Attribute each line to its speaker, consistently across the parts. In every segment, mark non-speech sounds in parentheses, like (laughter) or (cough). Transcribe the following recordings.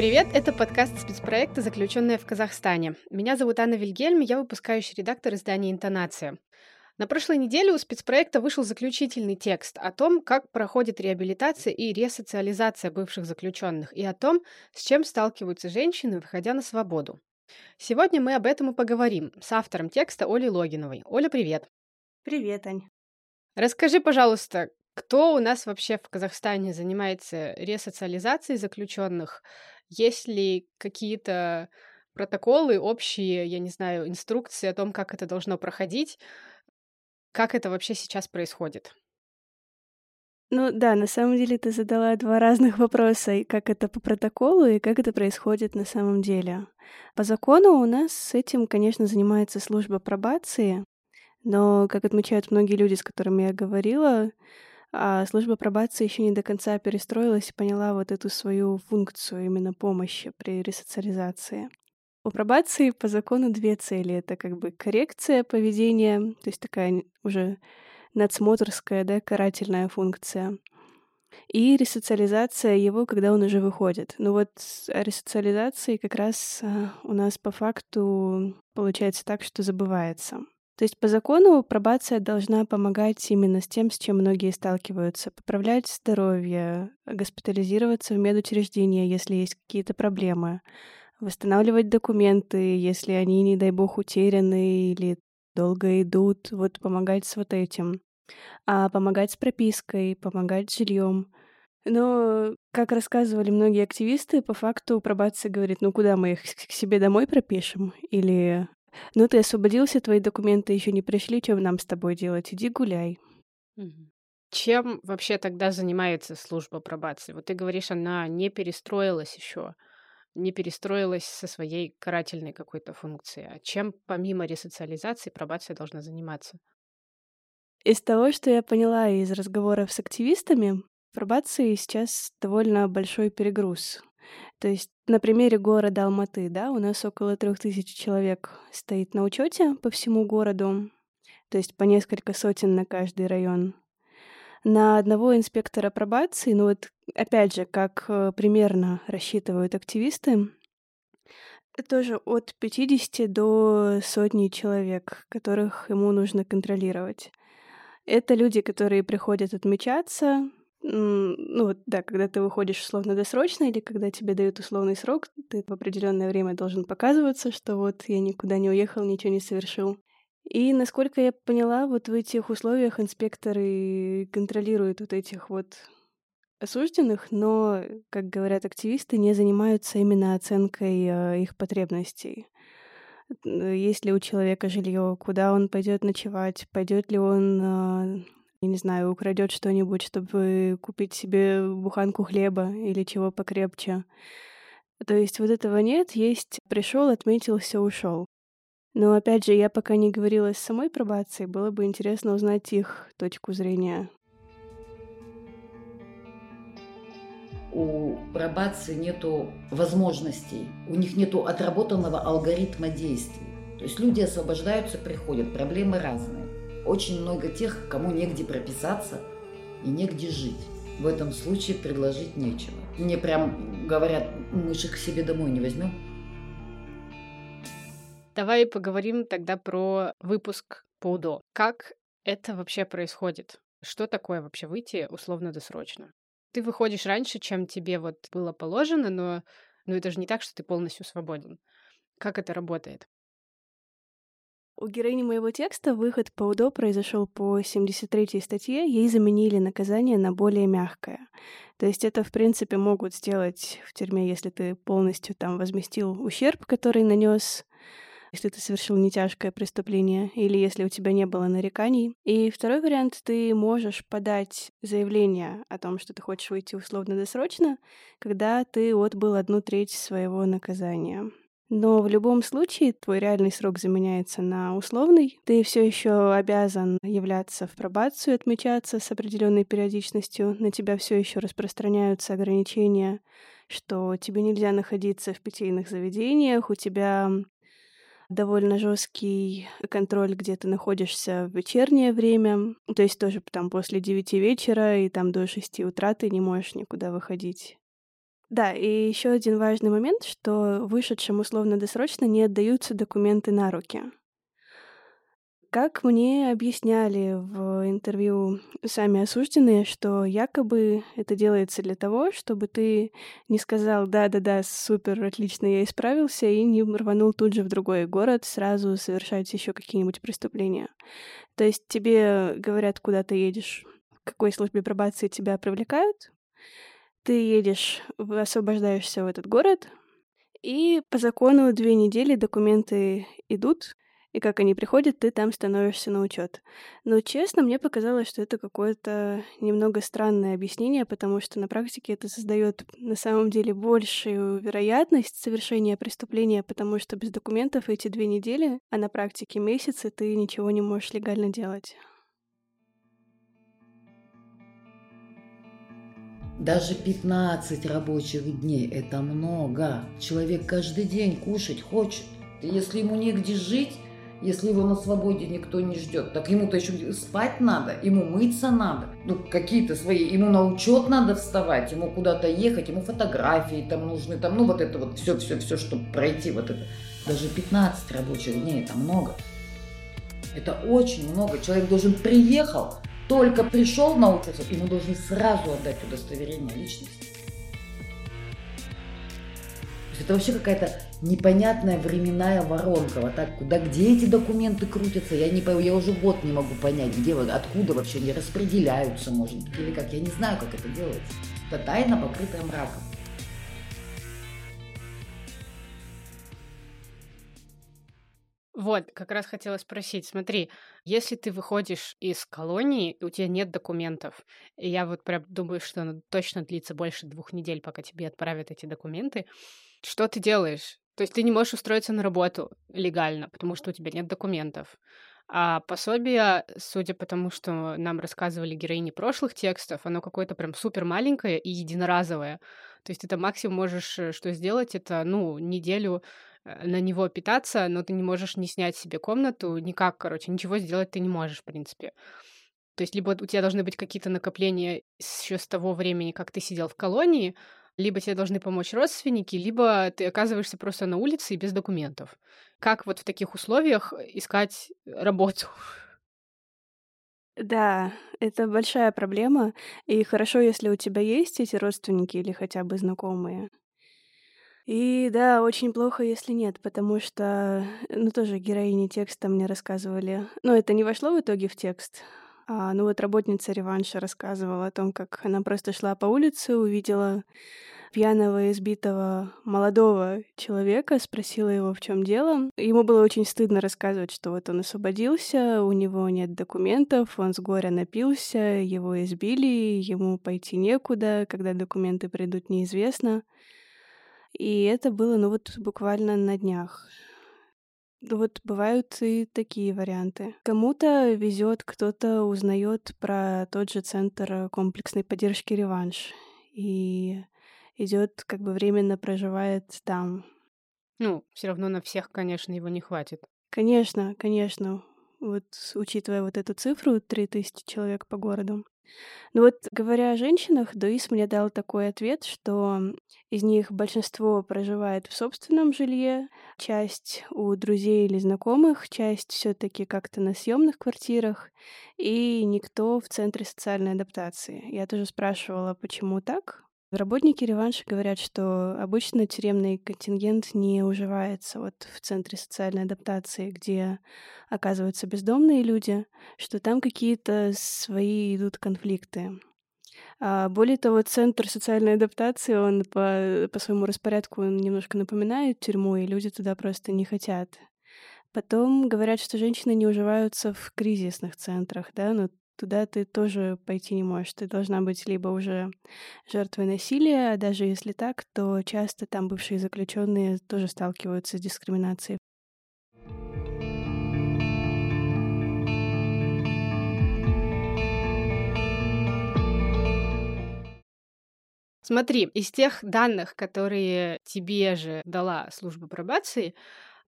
Speaker 1: Привет, это подкаст спецпроекта «Заключенная в Казахстане». Меня зовут Анна Вильгельм, я выпускающий редактор издания «Интонация». На прошлой неделе у спецпроекта вышел заключительный текст о том, как проходит реабилитация и ресоциализация бывших заключенных, и о том, с чем сталкиваются женщины, выходя на свободу. Сегодня мы об этом и поговорим с автором текста Олей Логиновой. Оля, привет!
Speaker 2: Привет, Ань.
Speaker 1: Расскажи, пожалуйста, кто у нас вообще в Казахстане занимается ресоциализацией заключенных? Есть ли какие-то протоколы общие, я не знаю, инструкции о том, как это должно проходить? Как это вообще сейчас происходит?
Speaker 2: Ну да, на самом деле ты задала два разных вопроса, и как это по протоколу, и как это происходит на самом деле. По закону у нас с этим, конечно, занимается служба пробации, но, как отмечают многие люди, с которыми я говорила, а служба пробации еще не до конца перестроилась и поняла вот эту свою функцию именно помощи при ресоциализации. У пробации по закону две цели. Это как бы коррекция поведения, то есть такая уже надсмотрская, да, карательная функция. И ресоциализация его, когда он уже выходит. Ну вот о ресоциализации как раз а, у нас по факту получается так, что забывается. То есть по закону пробация должна помогать именно с тем, с чем многие сталкиваются. Поправлять здоровье, госпитализироваться в медучреждение, если есть какие-то проблемы, восстанавливать документы, если они, не дай бог, утеряны или долго идут, вот помогать с вот этим. А помогать с пропиской, помогать с жильем. Но, как рассказывали многие активисты, по факту пробация говорит, ну куда мы их к себе домой пропишем? Или ну, ты освободился, твои документы еще не пришли, чем нам с тобой делать? Иди гуляй.
Speaker 1: Чем вообще тогда занимается служба пробации? Вот ты говоришь, она не перестроилась еще, не перестроилась со своей карательной какой-то функцией. А чем помимо ресоциализации пробация должна заниматься?
Speaker 2: Из того, что я поняла из разговоров с активистами, в пробации сейчас довольно большой перегруз. То есть на примере города Алматы, да, у нас около трех тысяч человек стоит на учете по всему городу, то есть по несколько сотен на каждый район. На одного инспектора пробации, ну вот опять же, как э, примерно рассчитывают активисты, тоже от 50 до сотни человек, которых ему нужно контролировать. Это люди, которые приходят отмечаться, ну вот, да, когда ты выходишь условно-досрочно или когда тебе дают условный срок, ты в определенное время должен показываться, что вот я никуда не уехал, ничего не совершил. И насколько я поняла, вот в этих условиях инспекторы контролируют вот этих вот осужденных, но, как говорят активисты, не занимаются именно оценкой э, их потребностей. Есть ли у человека жилье, куда он пойдет ночевать, пойдет ли он э, я не знаю, украдет что-нибудь, чтобы купить себе буханку хлеба или чего покрепче. То есть вот этого нет, есть пришел, отметился, ушел. Но опять же, я пока не говорила с самой пробацией, было бы интересно узнать их точку зрения.
Speaker 3: У пробации нету возможностей, у них нету отработанного алгоритма действий. То есть люди освобождаются, приходят, проблемы разные. Очень много тех, кому негде прописаться и негде жить. В этом случае предложить нечего. Мне прям говорят, мы же к себе домой не возьмем.
Speaker 1: Давай поговорим тогда про выпуск по УДО. Как это вообще происходит? Что такое вообще выйти условно-досрочно? Ты выходишь раньше, чем тебе вот было положено, но, но это же не так, что ты полностью свободен. Как это работает?
Speaker 2: У героини моего текста выход по УДО произошел по 73 статье, ей заменили наказание на более мягкое. То есть это, в принципе, могут сделать в тюрьме, если ты полностью там возместил ущерб, который нанес если ты совершил нетяжкое преступление или если у тебя не было нареканий. И второй вариант, ты можешь подать заявление о том, что ты хочешь выйти условно-досрочно, когда ты отбыл одну треть своего наказания. Но в любом случае твой реальный срок заменяется на условный. Ты все еще обязан являться в пробацию, отмечаться с определенной периодичностью. На тебя все еще распространяются ограничения, что тебе нельзя находиться в питейных заведениях, у тебя довольно жесткий контроль, где ты находишься в вечернее время. То есть тоже там после девяти вечера и там до шести утра ты не можешь никуда выходить. Да, и еще один важный момент, что вышедшим условно-досрочно не отдаются документы на руки. Как мне объясняли в интервью сами осужденные, что якобы это делается для того, чтобы ты не сказал «да-да-да, супер, отлично, я исправился» и не рванул тут же в другой город сразу совершать еще какие-нибудь преступления. То есть тебе говорят, куда ты едешь, в какой службе пробации тебя привлекают, ты едешь, освобождаешься в этот город, и по закону две недели документы идут, и как они приходят, ты там становишься на учет. Но честно, мне показалось, что это какое-то немного странное объяснение, потому что на практике это создает на самом деле большую вероятность совершения преступления, потому что без документов эти две недели, а на практике месяцы ты ничего не можешь легально делать.
Speaker 3: Даже 15 рабочих дней – это много. Человек каждый день кушать хочет. Если ему негде жить, если его на свободе никто не ждет, так ему-то еще спать надо, ему мыться надо, ну какие-то свои, ему на учет надо вставать, ему куда-то ехать, ему фотографии там нужны, там, ну вот это вот все, все, все, чтобы пройти вот это. Даже 15 рабочих дней это много. Это очень много. Человек должен приехал, только пришел на учет, ему должны сразу отдать удостоверение личности. Это вообще какая-то непонятная временная воронка. Вот так, куда, где эти документы крутятся, я не я уже год не могу понять, где, откуда вообще они распределяются, может быть, или как. Я не знаю, как это делается. Это тайна, покрытая мраком.
Speaker 1: Вот, как раз хотела спросить, смотри, если ты выходишь из колонии, у тебя нет документов, и я вот прям думаю, что оно точно длится больше двух недель, пока тебе отправят эти документы, что ты делаешь? То есть ты не можешь устроиться на работу легально, потому что у тебя нет документов. А пособие, судя по тому, что нам рассказывали героини прошлых текстов, оно какое-то прям супер маленькое и единоразовое. То есть там максимум можешь э, что сделать, это, ну, неделю на него питаться, но ты не можешь не снять себе комнату, никак, короче, ничего сделать ты не можешь, в принципе. То есть либо у тебя должны быть какие-то накопления еще с того времени, как ты сидел в колонии, либо тебе должны помочь родственники, либо ты оказываешься просто на улице и без документов. Как вот в таких условиях искать работу?
Speaker 2: Да, это большая проблема, и хорошо, если у тебя есть эти родственники или хотя бы знакомые. И да, очень плохо, если нет, потому что, ну, тоже героини текста мне рассказывали. Но это не вошло в итоге в текст. А, ну вот работница реванша рассказывала о том, как она просто шла по улице, увидела пьяного, избитого молодого человека, спросила его, в чем дело. Ему было очень стыдно рассказывать, что вот он освободился, у него нет документов, он с горя напился, его избили, ему пойти некуда, когда документы придут, неизвестно. И это было, ну вот буквально на днях. Вот бывают и такие варианты. Кому-то везет, кто-то узнает про тот же центр комплексной поддержки реванш. И идет, как бы временно проживает там.
Speaker 1: Ну, все равно на всех, конечно, его не хватит.
Speaker 2: Конечно, конечно. Вот учитывая вот эту цифру, 3000 человек по городу. Ну вот, говоря о женщинах, Дуис мне дал такой ответ, что из них большинство проживает в собственном жилье, часть у друзей или знакомых, часть все таки как-то на съемных квартирах, и никто в центре социальной адаптации. Я тоже спрашивала, почему так. Работники реванша говорят, что обычно тюремный контингент не уживается вот в центре социальной адаптации, где оказываются бездомные люди, что там какие-то свои идут конфликты. А более того, центр социальной адаптации, он по, по своему распорядку немножко напоминает тюрьму, и люди туда просто не хотят. Потом говорят, что женщины не уживаются в кризисных центрах, да, но туда ты тоже пойти не можешь. Ты должна быть либо уже жертвой насилия, а даже если так, то часто там бывшие заключенные тоже сталкиваются с дискриминацией.
Speaker 1: Смотри, из тех данных, которые тебе же дала служба пробации,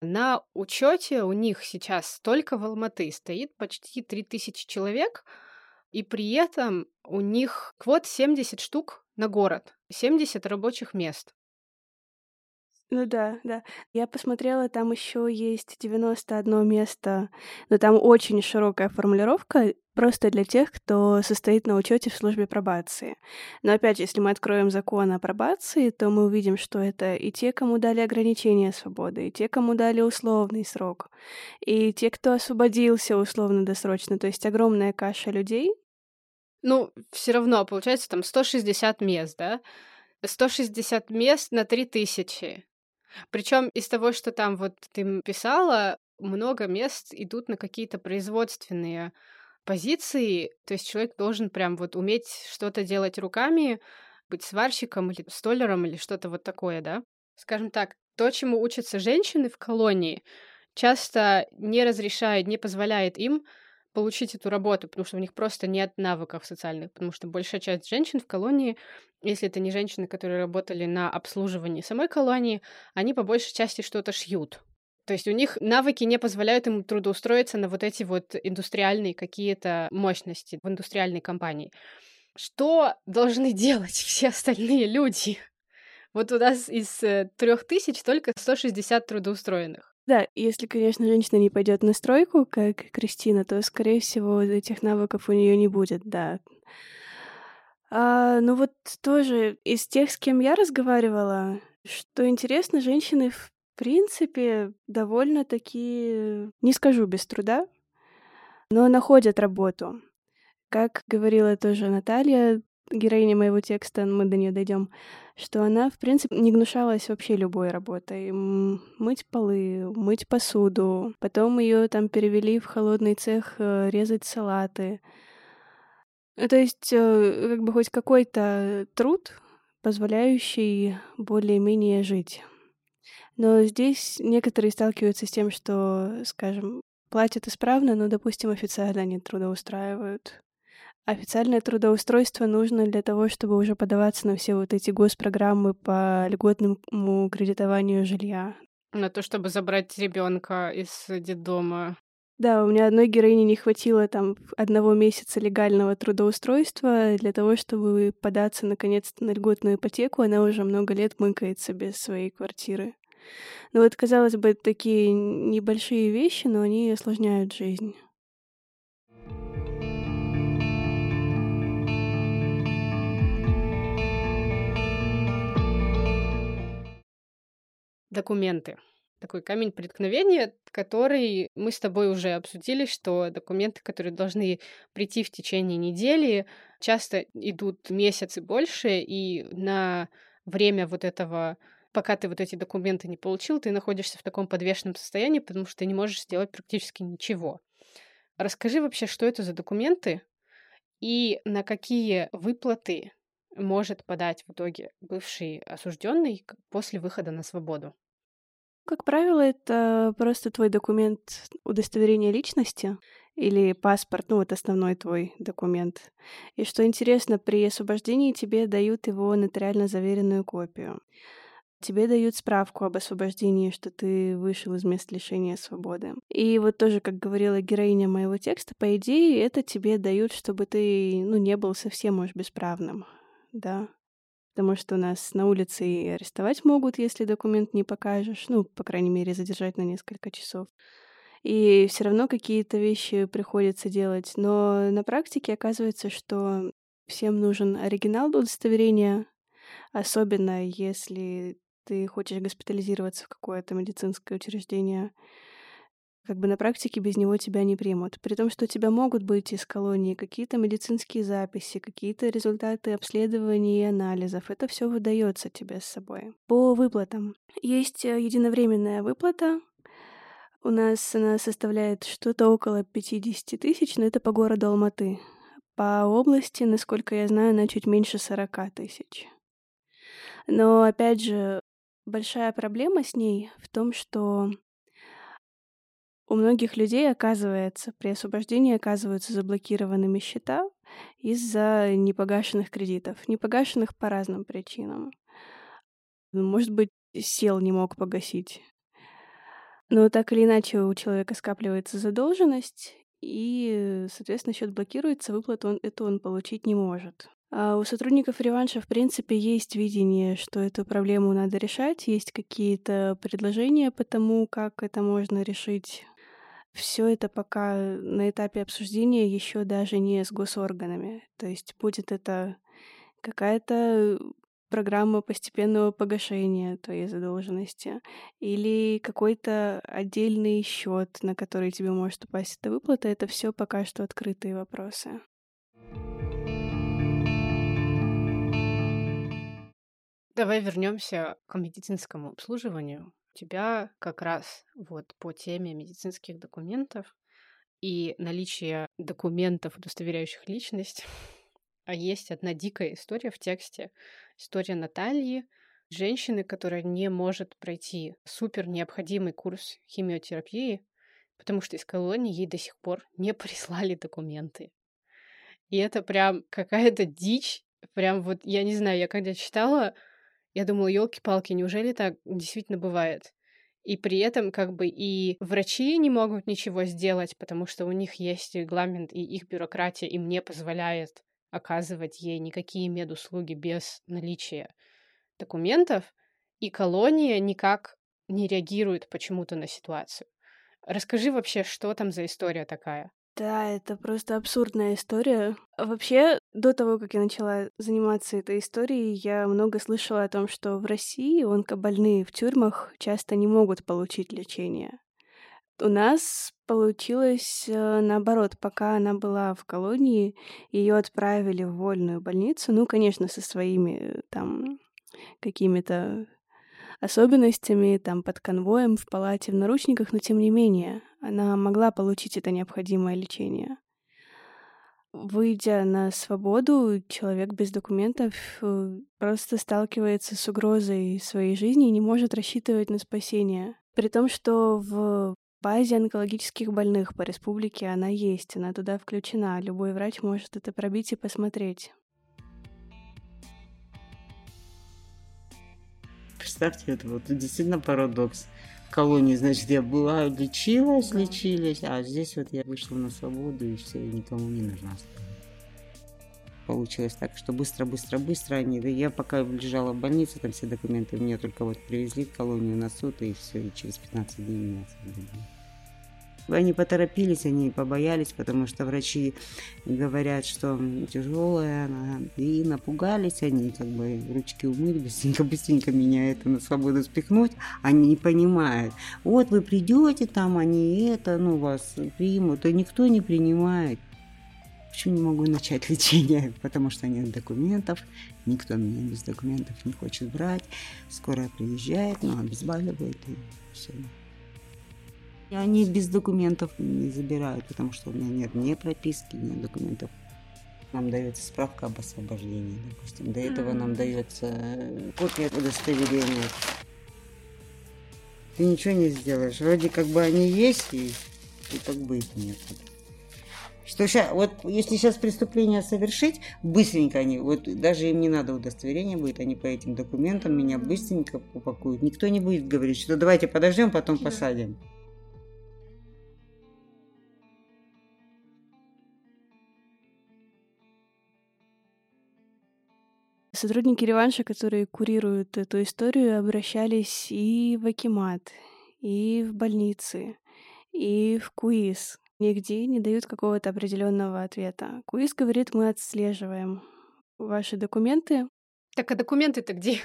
Speaker 1: на учете у них сейчас только в Алматы стоит почти 3000 человек, и при этом у них квот 70 штук на город. 70 рабочих мест.
Speaker 2: Ну да, да. Я посмотрела, там еще есть 91 место, но там очень широкая формулировка, просто для тех, кто состоит на учете в службе пробации. Но опять, если мы откроем закон о пробации, то мы увидим, что это и те, кому дали ограничения свободы, и те, кому дали условный срок, и те, кто освободился условно-досрочно. То есть огромная каша людей.
Speaker 1: Ну, все равно, получается, там 160 мест, да? 160 мест на 3000. Причем из того, что там вот ты писала, много мест идут на какие-то производственные позиции, то есть человек должен прям вот уметь что-то делать руками, быть сварщиком или столером или что-то вот такое, да? Скажем так, то, чему учатся женщины в колонии, часто не разрешает, не позволяет им получить эту работу, потому что у них просто нет навыков социальных, потому что большая часть женщин в колонии, если это не женщины, которые работали на обслуживании самой колонии, они по большей части что-то шьют. То есть у них навыки не позволяют им трудоустроиться на вот эти вот индустриальные какие-то мощности в индустриальной компании. Что должны (laughs) делать все остальные люди? Вот у нас из э, трех тысяч только 160 трудоустроенных.
Speaker 2: Да, если, конечно, женщина не пойдет на стройку, как Кристина, то, скорее всего, этих навыков у нее не будет, да. А, ну вот тоже из тех, с кем я разговаривала, что интересно, женщины в принципе довольно-таки, не скажу без труда, но находят работу. Как говорила тоже Наталья, героиня моего текста, мы до нее дойдем, что она, в принципе, не гнушалась вообще любой работой. Мыть полы, мыть посуду. Потом ее там перевели в холодный цех э, резать салаты. То есть, э, как бы хоть какой-то труд, позволяющий более-менее жить. Но здесь некоторые сталкиваются с тем, что, скажем, платят исправно, но, допустим, официально не трудоустраивают. Официальное трудоустройство нужно для того, чтобы уже подаваться на все вот эти госпрограммы по льготному кредитованию жилья.
Speaker 1: На то, чтобы забрать ребенка из детдома.
Speaker 2: Да, у меня одной героини не хватило там одного месяца легального трудоустройства для того, чтобы податься наконец-то на льготную ипотеку. Она уже много лет мыкается без своей квартиры. Ну вот, казалось бы, такие небольшие вещи, но они осложняют жизнь.
Speaker 1: Документы. Такой камень преткновения, который мы с тобой уже обсудили, что документы, которые должны прийти в течение недели, часто идут месяцы больше, и на время вот этого пока ты вот эти документы не получил, ты находишься в таком подвешенном состоянии, потому что ты не можешь сделать практически ничего. Расскажи вообще, что это за документы и на какие выплаты может подать в итоге бывший осужденный после выхода на свободу?
Speaker 2: Как правило, это просто твой документ удостоверения личности или паспорт, ну вот основной твой документ. И что интересно, при освобождении тебе дают его нотариально заверенную копию. Тебе дают справку об освобождении, что ты вышел из мест лишения свободы. И вот тоже, как говорила героиня моего текста, по идее, это тебе дают, чтобы ты, ну, не был совсем уж бесправным, да потому что нас на улице и арестовать могут, если документ не покажешь, ну, по крайней мере, задержать на несколько часов. И все равно какие-то вещи приходится делать. Но на практике оказывается, что всем нужен оригинал удостоверения, особенно если ты хочешь госпитализироваться в какое-то медицинское учреждение как бы на практике без него тебя не примут. При том, что у тебя могут быть из колонии какие-то медицинские записи, какие-то результаты обследований и анализов. Это все выдается тебе с собой. По выплатам. Есть э, единовременная выплата. У нас она составляет что-то около 50 тысяч, но это по городу Алматы. По области, насколько я знаю, она чуть меньше 40 тысяч. Но, опять же, большая проблема с ней в том, что у многих людей, оказывается, при освобождении оказываются заблокированными счета из-за непогашенных кредитов. Непогашенных по разным причинам. Ну, может быть, сел не мог погасить. Но так или иначе у человека скапливается задолженность, и, соответственно, счет блокируется, выплату он, эту он получить не может. А у сотрудников реванша, в принципе, есть видение, что эту проблему надо решать, есть какие-то предложения по тому, как это можно решить. Все это пока на этапе обсуждения еще даже не с госорганами. То есть будет это какая-то программа постепенного погашения твоей задолженности или какой-то отдельный счет, на который тебе может упасть эта выплата, это все пока что открытые вопросы.
Speaker 1: Давай вернемся к медицинскому обслуживанию. Тебя как раз вот по теме медицинских документов и наличия документов, удостоверяющих личность, (laughs) а есть одна дикая история в тексте. История Натальи, женщины, которая не может пройти супер необходимый курс химиотерапии, потому что из колонии ей до сих пор не (laughs) прислали документы. И это прям какая-то дичь. Прям вот, я не знаю, я когда читала, я думала, елки-палки, неужели так действительно бывает? И при этом как бы и врачи не могут ничего сделать, потому что у них есть регламент, и их бюрократия им не позволяет оказывать ей никакие медуслуги без наличия документов, и колония никак не реагирует почему-то на ситуацию. Расскажи вообще, что там за история такая?
Speaker 2: Да, это просто абсурдная история. Вообще, до того, как я начала заниматься этой историей, я много слышала о том, что в России онкобольные в тюрьмах часто не могут получить лечение. У нас получилось э, наоборот, пока она была в колонии, ее отправили в вольную больницу, ну, конечно, со своими там какими-то особенностями, там под конвоем в палате в наручниках, но тем не менее она могла получить это необходимое лечение. Выйдя на свободу, человек без документов э, просто сталкивается с угрозой своей жизни и не может рассчитывать на спасение. При том, что в базе онкологических больных по республике она есть, она туда включена. Любой врач может это пробить и посмотреть.
Speaker 4: Представьте, это вот действительно парадокс. Колонии, значит, я была, лечилась, да. лечились, а здесь вот я вышла на свободу, и все, никому не нужна Получилось так, что быстро, быстро, быстро они... Я пока лежала в больнице, там все документы мне только вот привезли в колонию на суд, и все, и через 15 дней меня освободили. Они поторопились, они побоялись, потому что врачи говорят, что тяжелая она, и напугались они, как бы ручки умыли, быстренько-быстренько меня это на свободу спихнуть. Они не понимают. Вот вы придете там, они это, ну, вас примут, и никто не принимает. Почему не могу начать (laughs) лечение? Потому что нет документов, никто меня без документов не хочет брать. Скоро приезжает, но обезболивает и все. И они без документов не забирают, потому что у меня нет ни прописки, ни документов. Нам дается справка об освобождении, допустим. До этого нам дается э, копия удостоверения. Ты ничего не сделаешь. Вроде как бы они есть, и, и как бы их нет. Что сейчас, вот если сейчас преступление совершить, быстренько они, вот даже им не надо удостоверения будет, они по этим документам меня быстренько упакуют. Никто не будет говорить, что давайте подождем, потом посадим.
Speaker 2: Сотрудники реванша, которые курируют эту историю, обращались и в Акимат, и в больницы, и в КУИС. Нигде не дают какого-то определенного ответа. КУИС говорит, мы отслеживаем ваши документы.
Speaker 1: Так а документы-то где?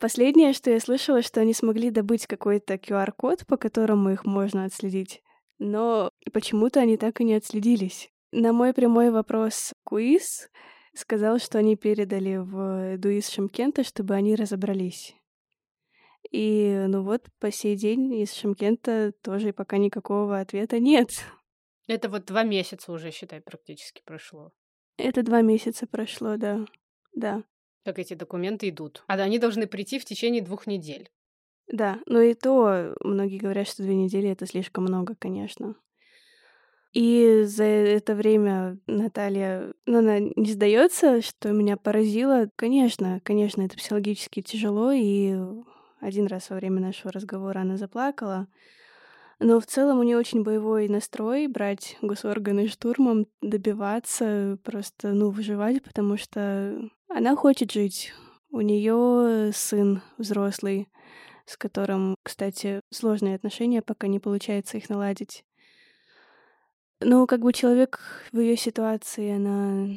Speaker 2: Последнее, что я слышала, что они смогли добыть какой-то QR-код, по которому их можно отследить. Но почему-то они так и не отследились. На мой прямой вопрос КУИС сказал, что они передали в Дуис Шимкента, чтобы они разобрались. И ну вот по сей день из Шимкента тоже пока никакого ответа нет.
Speaker 1: Это вот два месяца уже, считай, практически прошло.
Speaker 2: Это два месяца прошло, да. Да.
Speaker 1: Как эти документы идут. А они должны прийти в течение двух недель.
Speaker 2: Да, но и то многие говорят, что две недели это слишком много, конечно. И за это время Наталья, ну, она не сдается, что меня поразило. Конечно, конечно, это психологически тяжело, и один раз во время нашего разговора она заплакала. Но в целом у нее очень боевой настрой брать госорганы штурмом, добиваться, просто, ну, выживать, потому что она хочет жить. У нее сын взрослый, с которым, кстати, сложные отношения, пока не получается их наладить. Ну, как бы человек в ее ситуации, она...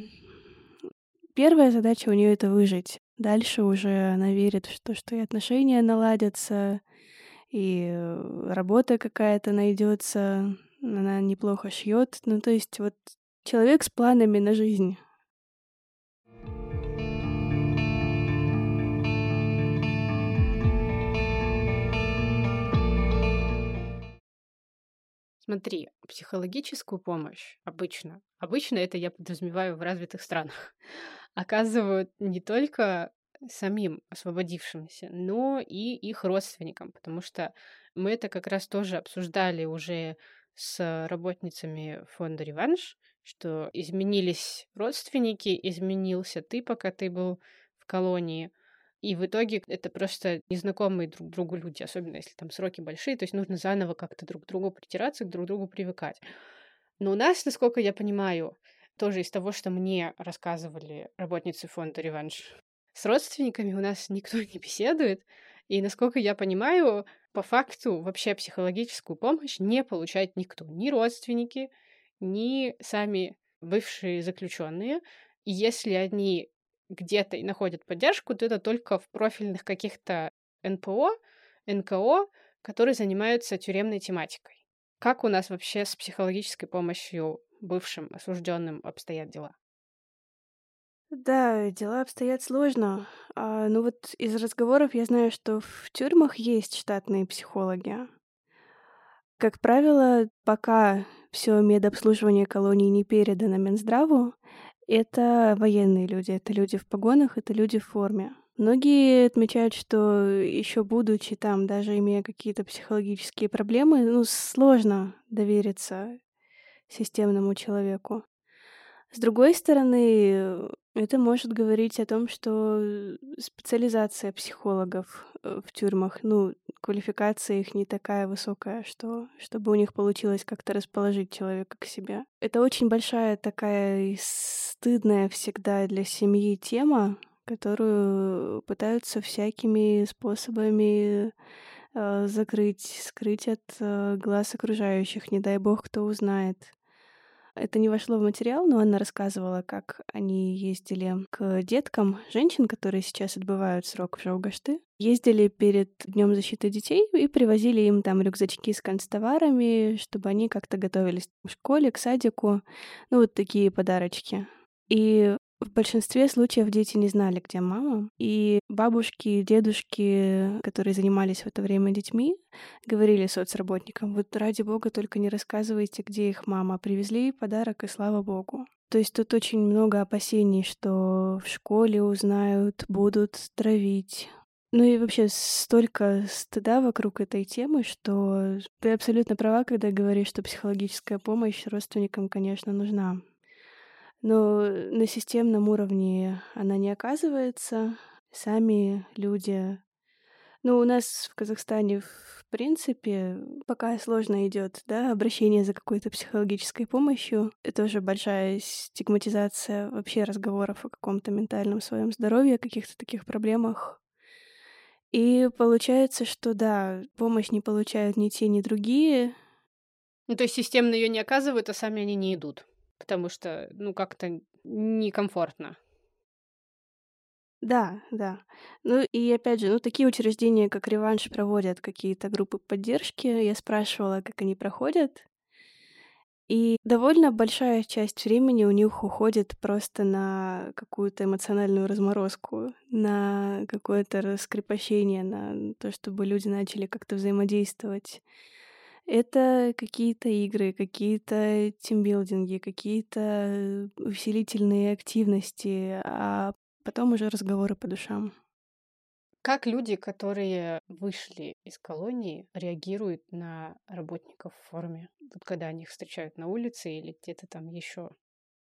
Speaker 2: Первая задача у нее это выжить. Дальше уже она верит в то, что и отношения наладятся, и э, работа какая-то найдется, она неплохо шьет. Ну, то есть вот человек с планами на жизнь.
Speaker 1: Смотри, психологическую помощь обычно, обычно это я подразумеваю в развитых странах, (laughs) оказывают не только самим освободившимся, но и их родственникам, потому что мы это как раз тоже обсуждали уже с работницами фонда «Реванш», что изменились родственники, изменился ты, пока ты был в колонии — и в итоге это просто незнакомые друг другу люди, особенно если там сроки большие, то есть нужно заново как-то друг к другу притираться, к друг другу привыкать. Но у нас, насколько я понимаю, тоже из того, что мне рассказывали работницы фонда «Реванш», с родственниками у нас никто (laughs) не беседует, и, насколько я понимаю, по факту вообще психологическую помощь не получает никто. Ни родственники, ни сами бывшие заключенные. И если они где-то и находят поддержку, то это только в профильных каких-то НПО, НКО, которые занимаются тюремной тематикой. Как у нас вообще с психологической помощью бывшим осужденным обстоят дела?
Speaker 2: Да, дела обстоят сложно. А, ну вот из разговоров я знаю, что в тюрьмах есть штатные психологи. Как правило, пока все медобслуживание колонии не передано Минздраву, это военные люди, это люди в погонах, это люди в форме. Многие отмечают, что еще будучи там, даже имея какие-то психологические проблемы, ну, сложно довериться системному человеку. С другой стороны, это может говорить о том, что специализация психологов э, в тюрьмах, ну, квалификация их не такая высокая, что чтобы у них получилось как-то расположить человека к себе. Это очень большая такая стыдная всегда для семьи тема, которую пытаются всякими способами э, закрыть, скрыть от э, глаз окружающих. Не дай бог, кто узнает. Это не вошло в материал, но она рассказывала, как они ездили к деткам женщин, которые сейчас отбывают срок в Жаугашты. Ездили перед Днем защиты детей и привозили им там рюкзачки с канцтоварами, чтобы они как-то готовились к школе, к садику. Ну, вот такие подарочки. И в большинстве случаев дети не знали, где мама. И бабушки, дедушки, которые занимались в это время детьми, говорили соцработникам, вот ради бога только не рассказывайте, где их мама. Привезли подарок, и слава богу. То есть тут очень много опасений, что в школе узнают, будут травить. Ну и вообще столько стыда вокруг этой темы, что ты абсолютно права, когда говоришь, что психологическая помощь родственникам, конечно, нужна но на системном уровне она не оказывается. Сами люди... Ну, у нас в Казахстане, в принципе, пока сложно идет, да, обращение за какой-то психологической помощью. Это тоже большая стигматизация вообще разговоров о каком-то ментальном своем здоровье, о каких-то таких проблемах. И получается, что да, помощь не получают ни те, ни другие.
Speaker 1: Ну, то есть системно ее не оказывают, а сами они не идут потому что, ну, как-то некомфортно.
Speaker 2: Да, да. Ну и опять же, ну такие учреждения, как Реванш, проводят какие-то группы поддержки. Я спрашивала, как они проходят. И довольно большая часть времени у них уходит просто на какую-то эмоциональную разморозку, на какое-то раскрепощение, на то, чтобы люди начали как-то взаимодействовать. Это какие-то игры, какие-то тимбилдинги, какие-то усилительные активности, а потом уже разговоры по душам.
Speaker 1: Как люди, которые вышли из колонии, реагируют на работников в форме, вот когда они их встречают на улице или где-то там еще?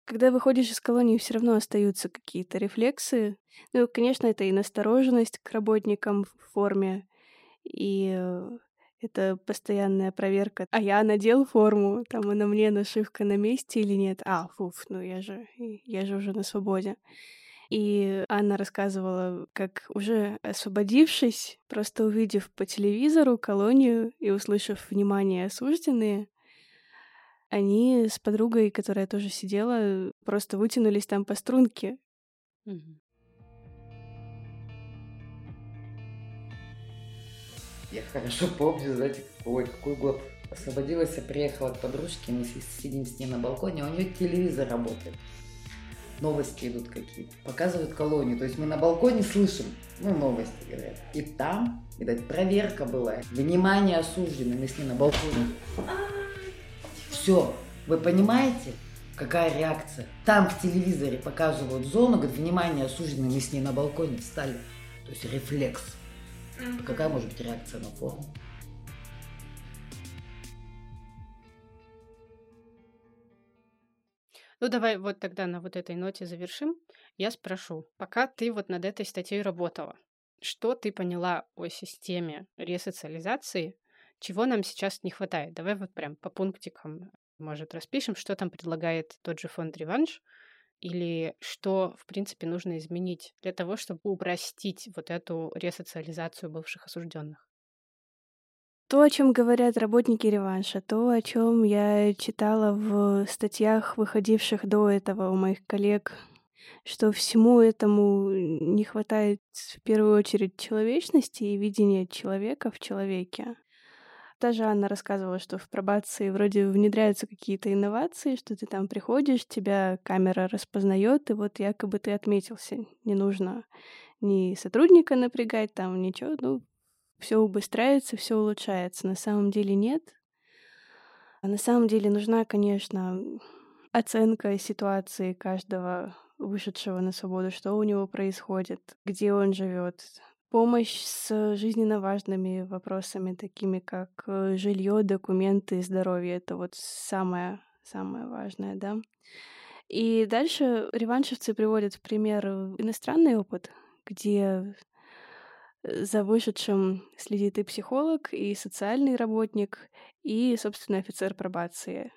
Speaker 2: Когда выходишь из колонии, все равно остаются какие-то рефлексы. Ну, конечно, это и настороженность к работникам в форме, и Это постоянная проверка. А я надел форму, там и на мне нашивка на месте или нет. А, фуф, ну я же, я же уже на свободе. И Анна рассказывала, как уже освободившись, просто увидев по телевизору колонию и услышав внимание осужденные, они с подругой, которая тоже сидела, просто вытянулись там по струнке.
Speaker 3: Я хорошо помню, знаете, какой, какой год. Освободилась, я приехала к подружке, мы сидим с ней на балконе, у нее телевизор работает новости идут какие-то, показывают колонию. То есть мы на балконе слышим, ну, новости говорят. И там, видать, проверка была. Внимание осужденный, мы с ней на балконе. Все, вы понимаете, какая реакция? Там в телевизоре показывают зону, говорят, внимание осужденный, мы с ней на балконе встали. То есть рефлекс. Какая может быть реакция на форму?
Speaker 1: Ну, давай вот тогда на вот этой ноте завершим. Я спрошу, пока ты вот над этой статьей работала, что ты поняла о системе ресоциализации, чего нам сейчас не хватает? Давай вот прям по пунктикам, может, распишем, что там предлагает тот же фонд «Реванш», или что, в принципе, нужно изменить для того, чтобы упростить вот эту ресоциализацию бывших осужденных?
Speaker 2: То, о чем говорят работники реванша, то, о чем я читала в статьях, выходивших до этого у моих коллег, что всему этому не хватает в первую очередь человечности и видения человека в человеке. Даже Анна рассказывала, что в пробации вроде внедряются какие-то инновации, что ты там приходишь, тебя камера распознает, и вот якобы ты отметился. Не нужно ни сотрудника напрягать, там ничего, ну, все убыстряется, все улучшается. На самом деле нет. А на самом деле нужна, конечно, оценка ситуации каждого вышедшего на свободу, что у него происходит, где он живет, помощь с жизненно важными вопросами, такими как э, жилье, документы, здоровье. Это вот самое, самое важное, да. И дальше реваншевцы приводят в пример иностранный опыт, где за вышедшим следит и психолог, и социальный работник, и, собственно, офицер пробации.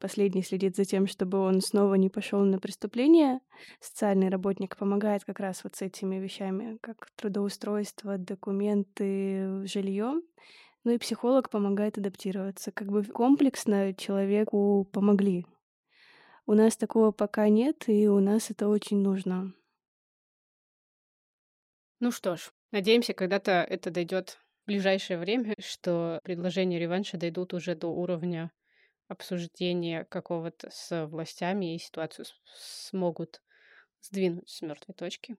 Speaker 2: Последний следит за тем, чтобы он снова не пошел на преступление. Социальный работник помогает как раз вот с этими вещами, как трудоустройство, документы, жилье. Ну и психолог помогает адаптироваться. Как бы комплексно человеку помогли. У нас такого пока нет, и у нас это очень нужно.
Speaker 1: Ну что ж, Надеемся, когда-то это дойдет в ближайшее время, что предложения реванша дойдут уже до уровня обсуждения какого-то с властями и ситуацию смогут сдвинуть с мертвой точки.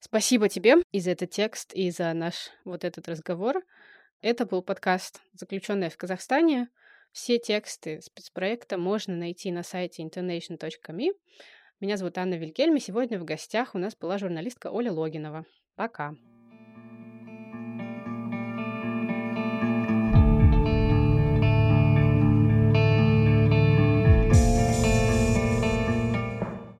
Speaker 1: Спасибо тебе и за этот текст, и за наш вот этот разговор. Это был подкаст «Заключенная в Казахстане». Все тексты спецпроекта можно найти на сайте internation.me. Меня зовут Анна Вильгельм, и сегодня в гостях у нас была журналистка Оля Логинова. Пока.